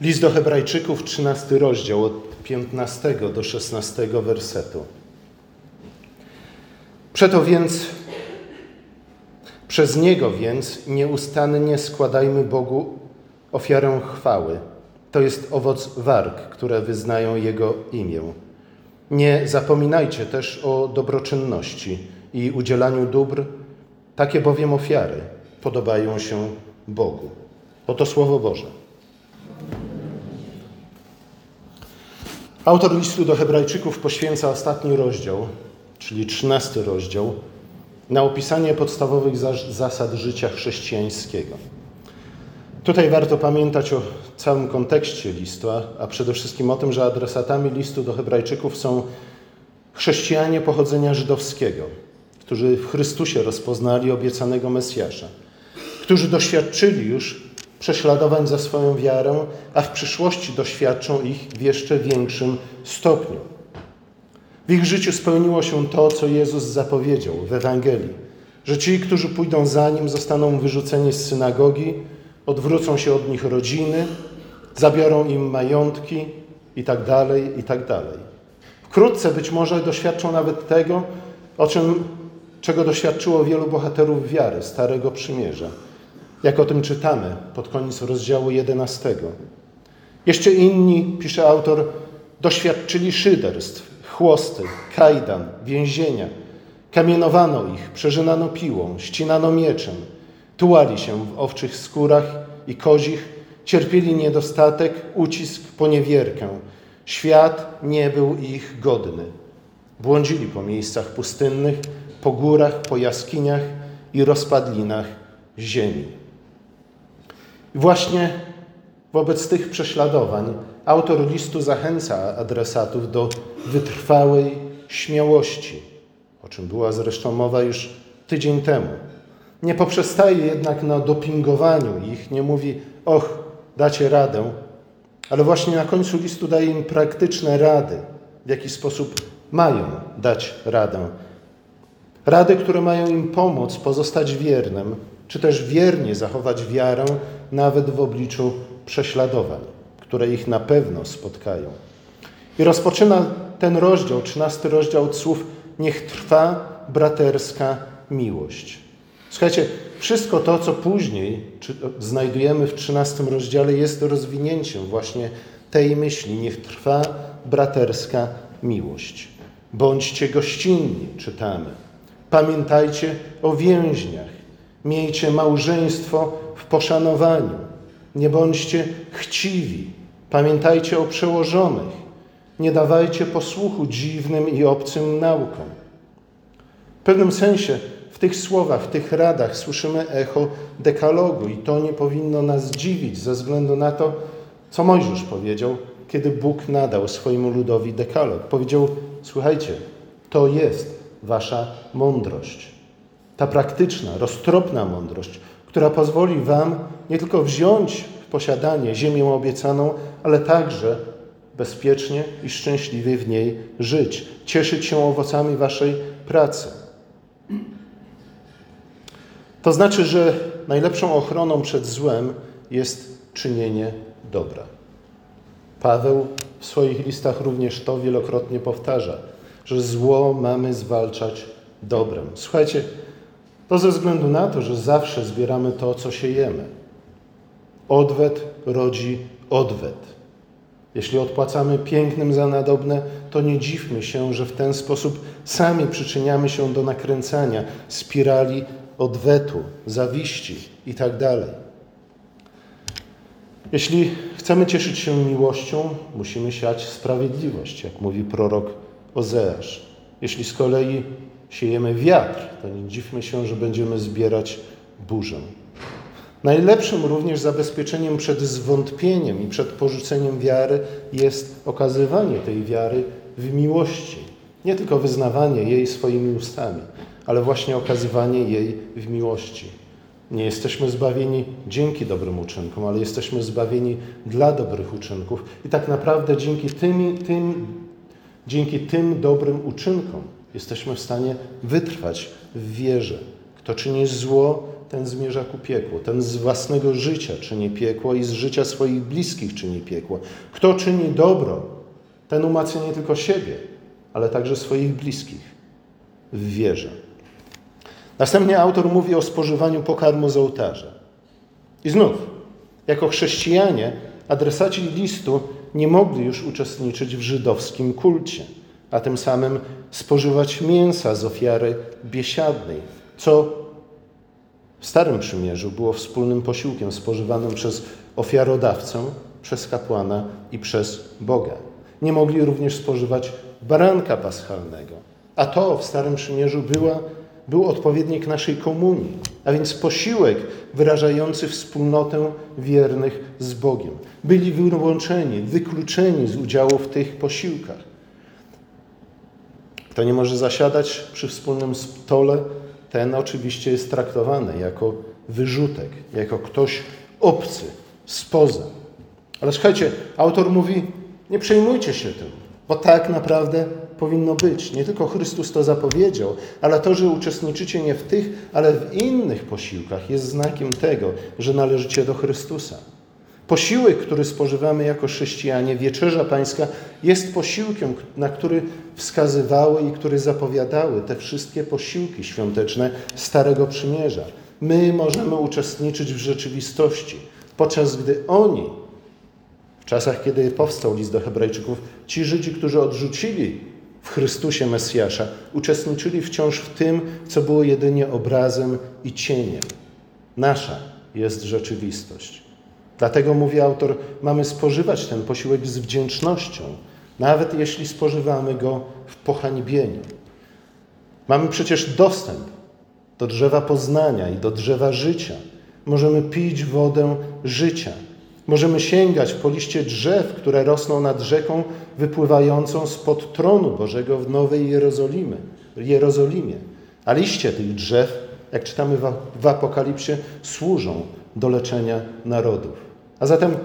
List do Hebrajczyków, 13 rozdział, od 15 do 16 wersetu. Przeto więc, przez Niego więc nieustannie składajmy Bogu ofiarę chwały. To jest owoc warg, które wyznają Jego imię. Nie zapominajcie też o dobroczynności i udzielaniu dóbr, takie bowiem ofiary podobają się Bogu. Oto Słowo Boże. Autor listu do Hebrajczyków poświęca ostatni rozdział, czyli trzynasty rozdział, na opisanie podstawowych zasad życia chrześcijańskiego. Tutaj warto pamiętać o całym kontekście listu, a przede wszystkim o tym, że adresatami listu do Hebrajczyków są chrześcijanie pochodzenia żydowskiego, którzy w Chrystusie rozpoznali obiecanego Mesjasza, którzy doświadczyli już prześladowań za swoją wiarę, a w przyszłości doświadczą ich w jeszcze większym stopniu. W ich życiu spełniło się to, co Jezus zapowiedział w Ewangelii, że ci, którzy pójdą za Nim, zostaną wyrzuceni z synagogi, odwrócą się od nich rodziny, zabiorą im majątki i tak dalej, i tak. Wkrótce być może doświadczą nawet tego, o czym, czego doświadczyło wielu bohaterów wiary Starego Przymierza – jak o tym czytamy pod koniec rozdziału 11. Jeszcze inni, pisze autor, doświadczyli szyderstw, chłosty, kajdan, więzienia. Kamienowano ich, przeżynano piłą, ścinano mieczem, tułali się w owczych skórach i kozich, cierpieli niedostatek, ucisk, poniewierkę. Świat nie był ich godny. Błądzili po miejscach pustynnych, po górach, po jaskiniach i rozpadlinach ziemi. Właśnie wobec tych prześladowań autor listu zachęca adresatów do wytrwałej śmiałości, o czym była zresztą mowa już tydzień temu. Nie poprzestaje jednak na dopingowaniu ich, nie mówi, och, dacie radę, ale właśnie na końcu listu daje im praktyczne rady, w jaki sposób mają dać radę. Rady, które mają im pomóc pozostać wiernym, czy też wiernie zachować wiarę nawet w obliczu prześladowań, które ich na pewno spotkają. I rozpoczyna ten rozdział, trzynasty rozdział od słów Niech trwa braterska miłość. Słuchajcie, wszystko to, co później znajdujemy w trzynastym rozdziale, jest rozwinięciem właśnie tej myśli. Niech trwa braterska miłość. Bądźcie gościnni, czytamy. Pamiętajcie o więźniach. Miejcie małżeństwo w poszanowaniu. Nie bądźcie chciwi. Pamiętajcie o przełożonych. Nie dawajcie posłuchu dziwnym i obcym naukom. W pewnym sensie w tych słowach, w tych radach słyszymy echo dekalogu i to nie powinno nas dziwić ze względu na to, co Mojżesz powiedział, kiedy Bóg nadał swojemu ludowi dekalog. Powiedział: Słuchajcie, to jest wasza mądrość. Ta praktyczna, roztropna mądrość, która pozwoli Wam nie tylko wziąć w posiadanie ziemię obiecaną, ale także bezpiecznie i szczęśliwie w niej żyć, cieszyć się owocami Waszej pracy. To znaczy, że najlepszą ochroną przed złem jest czynienie dobra. Paweł w swoich listach również to wielokrotnie powtarza, że zło mamy zwalczać dobrem. Słuchajcie, to ze względu na to, że zawsze zbieramy to, co siejemy. Odwet rodzi odwet. Jeśli odpłacamy pięknym za nadobne, to nie dziwmy się, że w ten sposób sami przyczyniamy się do nakręcania spirali odwetu, zawiści itd. Tak Jeśli chcemy cieszyć się miłością, musimy siać sprawiedliwość, jak mówi prorok Ozeasz. Jeśli z kolei siejemy wiatr, to nie dziwmy się, że będziemy zbierać burzę. Najlepszym również zabezpieczeniem przed zwątpieniem i przed porzuceniem wiary jest okazywanie tej wiary w miłości. Nie tylko wyznawanie jej swoimi ustami, ale właśnie okazywanie jej w miłości. Nie jesteśmy zbawieni dzięki dobrym uczynkom, ale jesteśmy zbawieni dla dobrych uczynków. I tak naprawdę dzięki tym, tym, dzięki tym dobrym uczynkom jesteśmy w stanie wytrwać w wierze. Kto czyni zło, ten zmierza ku piekłu. Ten z własnego życia czyni piekło i z życia swoich bliskich czyni piekło. Kto czyni dobro, ten umacnia nie tylko siebie, ale także swoich bliskich w wierze. Następnie autor mówi o spożywaniu pokarmu z ołtarza. I znów, jako chrześcijanie, adresaci listu nie mogli już uczestniczyć w żydowskim kulcie, a tym samym spożywać mięsa z ofiary biesiadnej, co w Starym Przymierzu było wspólnym posiłkiem spożywanym przez ofiarodawcę, przez kapłana i przez Boga. Nie mogli również spożywać baranka paschalnego, a to w Starym Przymierzu była, był odpowiednik naszej komunii, a więc posiłek wyrażający wspólnotę wiernych z Bogiem. Byli wyłączeni, wykluczeni z udziału w tych posiłkach. Kto nie może zasiadać przy wspólnym stole, ten oczywiście jest traktowany jako wyrzutek, jako ktoś obcy, spoza. Ale słuchajcie, autor mówi, nie przejmujcie się tym, bo tak naprawdę powinno być. Nie tylko Chrystus to zapowiedział, ale to, że uczestniczycie nie w tych, ale w innych posiłkach jest znakiem tego, że należycie do Chrystusa. Posiłek, który spożywamy jako chrześcijanie, wieczerza pańska, jest posiłkiem, na który wskazywały i który zapowiadały te wszystkie posiłki świąteczne Starego Przymierza. My możemy uczestniczyć w rzeczywistości, podczas gdy oni, w czasach, kiedy powstał list do Hebrajczyków, ci Żydzi, którzy odrzucili w Chrystusie Mesjasza, uczestniczyli wciąż w tym, co było jedynie obrazem i cieniem. Nasza jest rzeczywistość. Dlatego mówi autor, mamy spożywać ten posiłek z wdzięcznością, nawet jeśli spożywamy go w pohańbieniu. Mamy przecież dostęp do drzewa poznania i do drzewa życia. Możemy pić wodę życia. Możemy sięgać po liście drzew, które rosną nad rzeką wypływającą spod tronu Bożego w Nowej Jerozolimy, Jerozolimie. A liście tych drzew, jak czytamy w Apokalipsie, służą do leczenia narodów. A zatem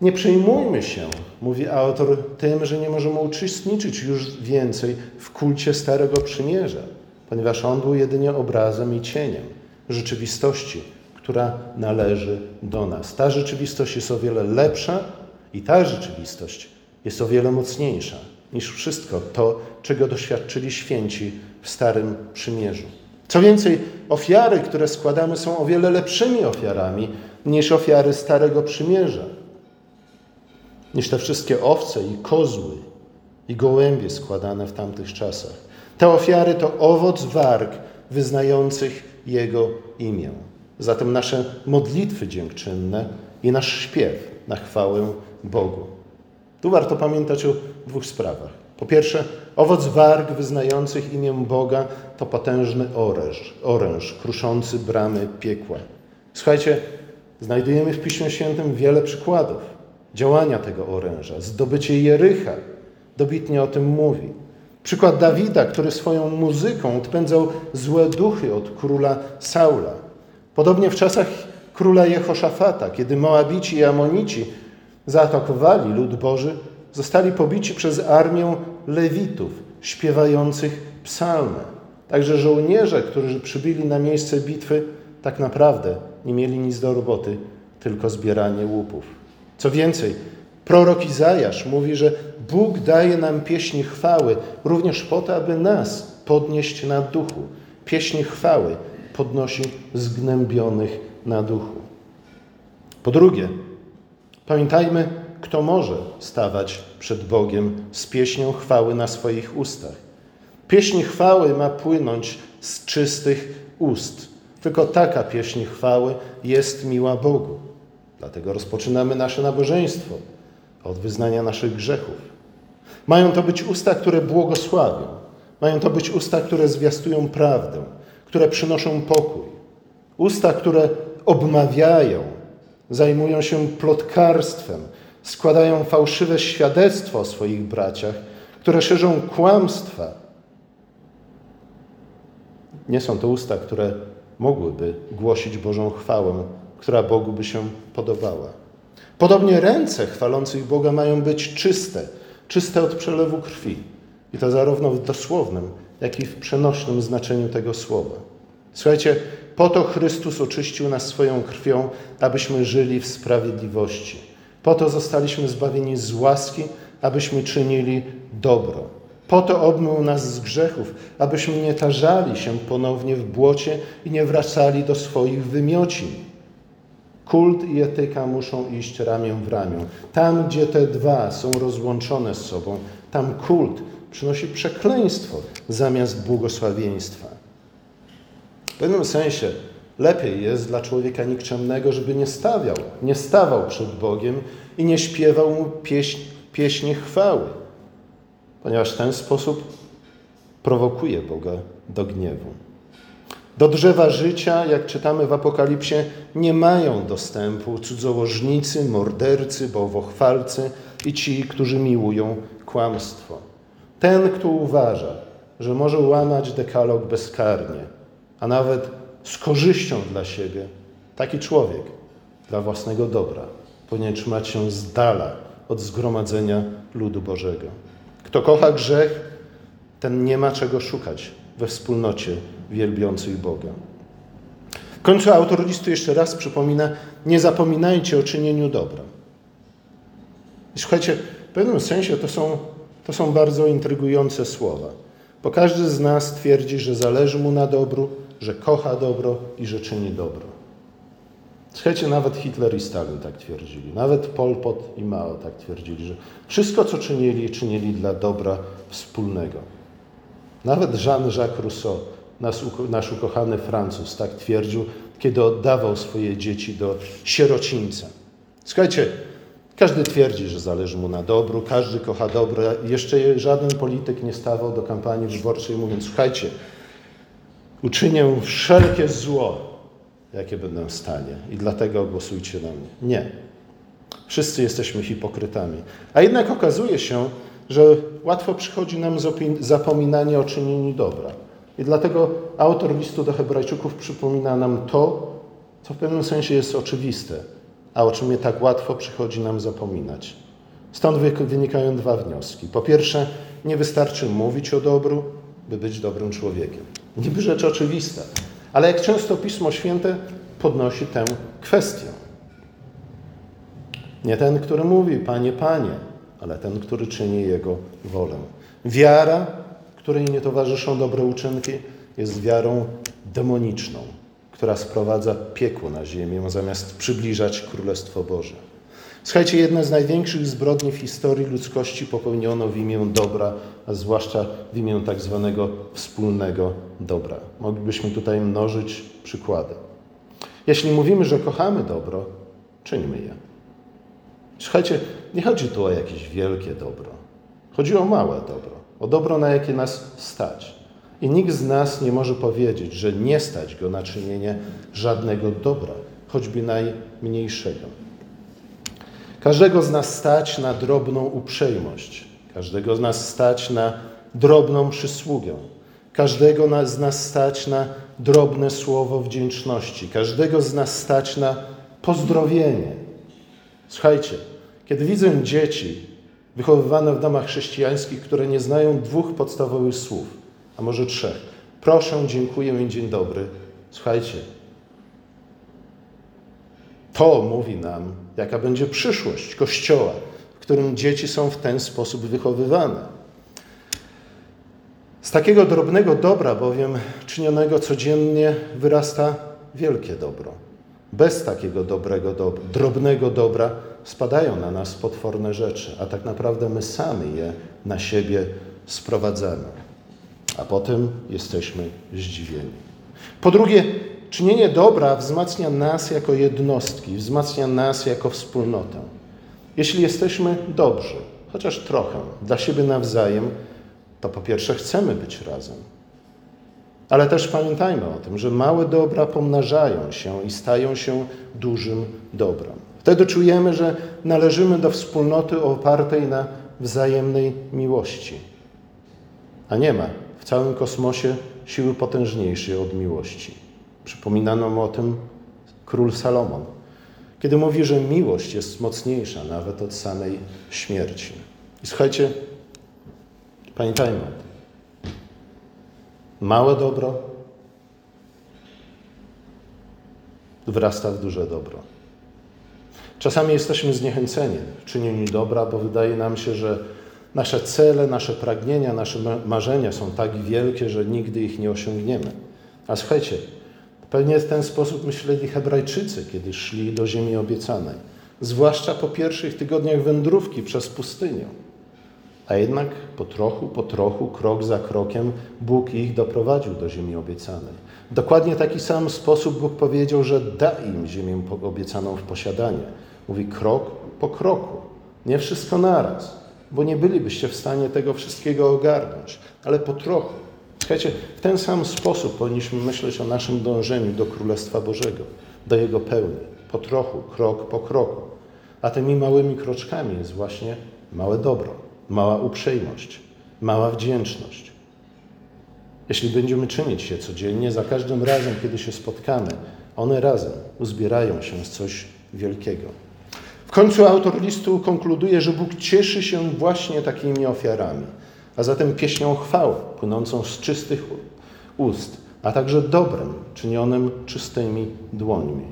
nie przejmujmy się, mówi autor, tym, że nie możemy uczestniczyć już więcej w kulcie Starego Przymierza, ponieważ on był jedynie obrazem i cieniem rzeczywistości, która należy do nas. Ta rzeczywistość jest o wiele lepsza i ta rzeczywistość jest o wiele mocniejsza niż wszystko to, czego doświadczyli święci w Starym Przymierzu. Co więcej, ofiary, które składamy, są o wiele lepszymi ofiarami niż ofiary Starego Przymierza, niż te wszystkie owce i kozły i gołębie składane w tamtych czasach. Te ofiary to owoc warg wyznających Jego imię. Zatem nasze modlitwy dziękczynne i nasz śpiew na chwałę Bogu. Tu warto pamiętać o dwóch sprawach. Po pierwsze, owoc warg wyznających imię Boga to potężny oręż, oręż kruszący bramy piekła. Słuchajcie, znajdujemy w Piśmie Świętym wiele przykładów działania tego oręża. Zdobycie Jericha dobitnie o tym mówi. Przykład Dawida, który swoją muzyką odpędzał złe duchy od króla Saula. Podobnie w czasach króla Jehoszafata, kiedy Moabici i Amonici zaatakowali lud Boży, zostali pobici przez armię Lewitów śpiewających psalmy. Także żołnierze, którzy przybyli na miejsce bitwy, tak naprawdę nie mieli nic do roboty, tylko zbieranie łupów. Co więcej, prorok Izajasz mówi, że Bóg daje nam pieśni chwały również po to, aby nas podnieść na duchu. Pieśni chwały podnosi zgnębionych na duchu. Po drugie, pamiętajmy, kto może stawać przed Bogiem z pieśnią chwały na swoich ustach. Pieśń chwały ma płynąć z czystych ust. Tylko taka pieśń chwały jest miła Bogu. Dlatego rozpoczynamy nasze nabożeństwo od wyznania naszych grzechów. Mają to być usta, które błogosławią. Mają to być usta, które zwiastują prawdę, które przynoszą pokój. Usta, które obmawiają, zajmują się plotkarstwem, składają fałszywe świadectwo o swoich braciach, które szerzą kłamstwa. Nie są to usta, które mogłyby głosić Bożą chwałę, która Bogu by się podobała. Podobnie ręce chwalących Boga mają być czyste, czyste od przelewu krwi. I to zarówno w dosłownym, jak i w przenośnym znaczeniu tego słowa. Słuchajcie, Po to Chrystus oczyścił nas swoją krwią, abyśmy żyli w sprawiedliwości. Po to zostaliśmy zbawieni z łaski, abyśmy czynili dobro. Po to obmył nas z grzechów, abyśmy nie tarzali się ponownie w błocie i nie wracali do swoich wymiocin. Kult i etyka muszą iść ramię w ramię. Tam, gdzie te dwa są rozłączone z sobą, tam kult przynosi przekleństwo zamiast błogosławieństwa. W pewnym sensie lepiej jest dla człowieka nikczemnego, żeby nie stawiał, nie stawał przed Bogiem i nie śpiewał mu pieśń, pieśni chwały, ponieważ w ten sposób prowokuje Boga do gniewu. Do drzewa życia, jak czytamy w Apokalipsie, nie mają dostępu cudzołożnicy, mordercy, bałwochwalcy i ci, którzy miłują kłamstwo. Ten, kto uważa, że może łamać dekalog bezkarnie, a nawet z korzyścią dla siebie, taki człowiek dla własnego dobra powinien trzymać się z dala od zgromadzenia ludu Bożego. Kto kocha grzech, ten nie ma czego szukać we wspólnocie wielbiących Boga. W końcu autor listu jeszcze raz przypomina: nie zapominajcie o czynieniu dobra. I słuchajcie, w pewnym sensie to są, to są bardzo intrygujące słowa, bo każdy z nas twierdzi, że zależy mu na dobru, że kocha dobro i że czyni dobro. Słuchajcie, nawet Hitler i Stalin tak twierdzili, nawet Pol Pot i Mao tak twierdzili, że wszystko, co czynili, czynili dla dobra wspólnego. Nawet Jean-Jacques Rousseau, nasz, nasz ukochany Francuz, tak twierdził, kiedy oddawał swoje dzieci do sierocińca. Słuchajcie, każdy twierdzi, że zależy mu na dobru, każdy kocha dobro. Jeszcze żaden polityk nie stawał do kampanii wyborczej mówiąc, słuchajcie, uczynię wszelkie zło, jakie będę w stanie i dlatego głosujcie na mnie. Nie. Wszyscy jesteśmy hipokrytami. A jednak okazuje się, że łatwo przychodzi nam zapominanie o czynieniu dobra. I dlatego autor listu do Hebrajczyków przypomina nam to, co w pewnym sensie jest oczywiste, a o czym nie tak łatwo przychodzi nam zapominać. Stąd wynikają dwa wnioski. Po pierwsze, nie wystarczy mówić o dobru, by być dobrym człowiekiem. Niby rzecz oczywista, ale jak często Pismo Święte podnosi tę kwestię. Nie ten, który mówi, Panie, Panie, ale ten, który czyni Jego wolę. Wiara, której nie towarzyszą dobre uczynki, jest wiarą demoniczną, która sprowadza piekło na ziemię, zamiast przybliżać Królestwo Boże. Słuchajcie, jedna z największych zbrodni w historii ludzkości popełniono w imię dobra, a zwłaszcza w imię tak zwanego wspólnego dobra. Moglibyśmy tutaj mnożyć przykłady. Jeśli mówimy, że kochamy dobro, czyńmy je. Słuchajcie, nie chodzi tu o jakieś wielkie dobro. Chodzi o małe dobro, o dobro, na jakie nas stać. I nikt z nas nie może powiedzieć, że nie stać go na czynienie żadnego dobra, choćby najmniejszego. Każdego z nas stać na drobną uprzejmość, każdego z nas stać na drobną przysługę, każdego z nas stać na drobne słowo wdzięczności, każdego z nas stać na pozdrowienie. Słuchajcie, kiedy widzę dzieci wychowywane w domach chrześcijańskich, które nie znają dwóch podstawowych słów, a może trzech, proszę, dziękuję i dzień dobry, słuchajcie, to mówi nam, jaka będzie przyszłość Kościoła, w którym dzieci są w ten sposób wychowywane. Z takiego drobnego dobra, bowiem czynionego codziennie, wyrasta wielkie dobro. Bez takiego dobrego, do, drobnego dobra spadają na nas potworne rzeczy, a tak naprawdę my sami je na siebie sprowadzamy. A potem jesteśmy zdziwieni. Po drugie, czynienie dobra wzmacnia nas jako jednostki, wzmacnia nas jako wspólnotę. Jeśli jesteśmy dobrzy, chociaż trochę, dla siebie nawzajem, to po pierwsze chcemy być razem. Ale też pamiętajmy o tym, że małe dobra pomnażają się i stają się dużym dobrem. Wtedy czujemy, że należymy do wspólnoty opartej na wzajemnej miłości. A nie ma w całym kosmosie siły potężniejszej od miłości. Przypominano mu o tym król Salomon, kiedy mówi, że miłość jest mocniejsza nawet od samej śmierci. I słuchajcie, pamiętajmy o tym. Małe dobro wrasta w duże dobro. Czasami jesteśmy zniechęceni w czynieniu dobra, bo wydaje nam się, że nasze cele, nasze pragnienia, nasze marzenia są tak wielkie, że nigdy ich nie osiągniemy. A słuchajcie, pewnie w ten sposób myśleli Hebrajczycy, kiedy szli do ziemi obiecanej, zwłaszcza po pierwszych tygodniach wędrówki przez pustynię. A jednak po trochu, po trochu, krok za krokiem Bóg ich doprowadził do ziemi obiecanej. Dokładnie taki sam sposób Bóg powiedział, że da im ziemię obiecaną w posiadanie. Mówi krok po kroku, nie wszystko naraz, bo nie bylibyście w stanie tego wszystkiego ogarnąć, ale po trochu. Słuchajcie, w ten sam sposób powinniśmy myśleć o naszym dążeniu do Królestwa Bożego, do Jego pełni. Po trochu, krok po kroku. A tymi małymi kroczkami jest właśnie małe dobro, mała uprzejmość, mała wdzięczność. Jeśli będziemy czynić je codziennie, za każdym razem, kiedy się spotkamy, one razem uzbierają się z coś wielkiego. W końcu autor listu konkluduje, że Bóg cieszy się właśnie takimi ofiarami, a zatem pieśnią chwały płynącą z czystych ust, a także dobrem czynionym czystymi dłońmi.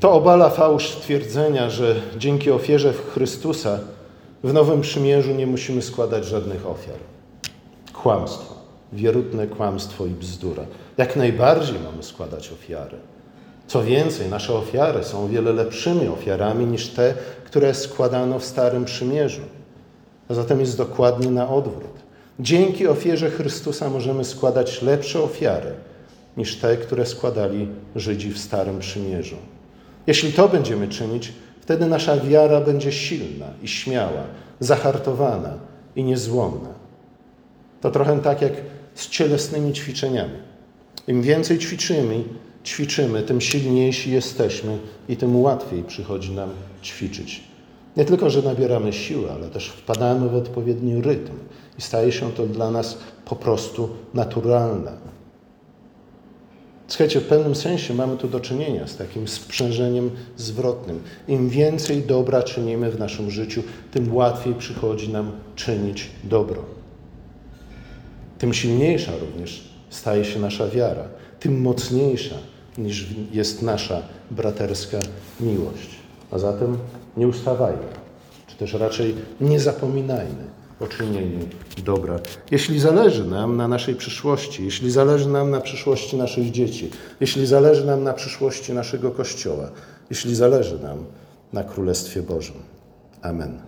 To obala fałsz twierdzenia, że dzięki ofierze Chrystusa w Nowym Przymierzu nie musimy składać żadnych ofiar. Kłamstwo, wierutne kłamstwo i bzdura. Jak najbardziej mamy składać ofiary. Co więcej, nasze ofiary są o wiele lepszymi ofiarami niż te, które składano w Starym Przymierzu. A zatem jest dokładnie na odwrót. Dzięki ofierze Chrystusa możemy składać lepsze ofiary niż te, które składali Żydzi w Starym Przymierzu. Jeśli to będziemy czynić, wtedy nasza wiara będzie silna i śmiała, zahartowana i niezłomna. To trochę tak jak z cielesnymi ćwiczeniami. Im więcej ćwiczymy, ćwiczymy, tym silniejsi jesteśmy i tym łatwiej przychodzi nam ćwiczyć. Nie tylko, że nabieramy siły, ale też wpadamy w odpowiedni rytm i staje się to dla nas po prostu naturalne. Słuchajcie, w pewnym sensie mamy tu do czynienia z takim sprzężeniem zwrotnym. Im więcej dobra czynimy w naszym życiu, tym łatwiej przychodzi nam czynić dobro. Tym silniejsza również staje się nasza wiara, tym mocniejsza niż jest nasza braterska miłość. A zatem nie ustawajmy, czy też raczej nie zapominajmy o czynieniu dobra. Jeśli zależy nam na naszej przyszłości, jeśli zależy nam na przyszłości naszych dzieci, jeśli zależy nam na przyszłości naszego Kościoła, jeśli zależy nam na Królestwie Bożym. Amen.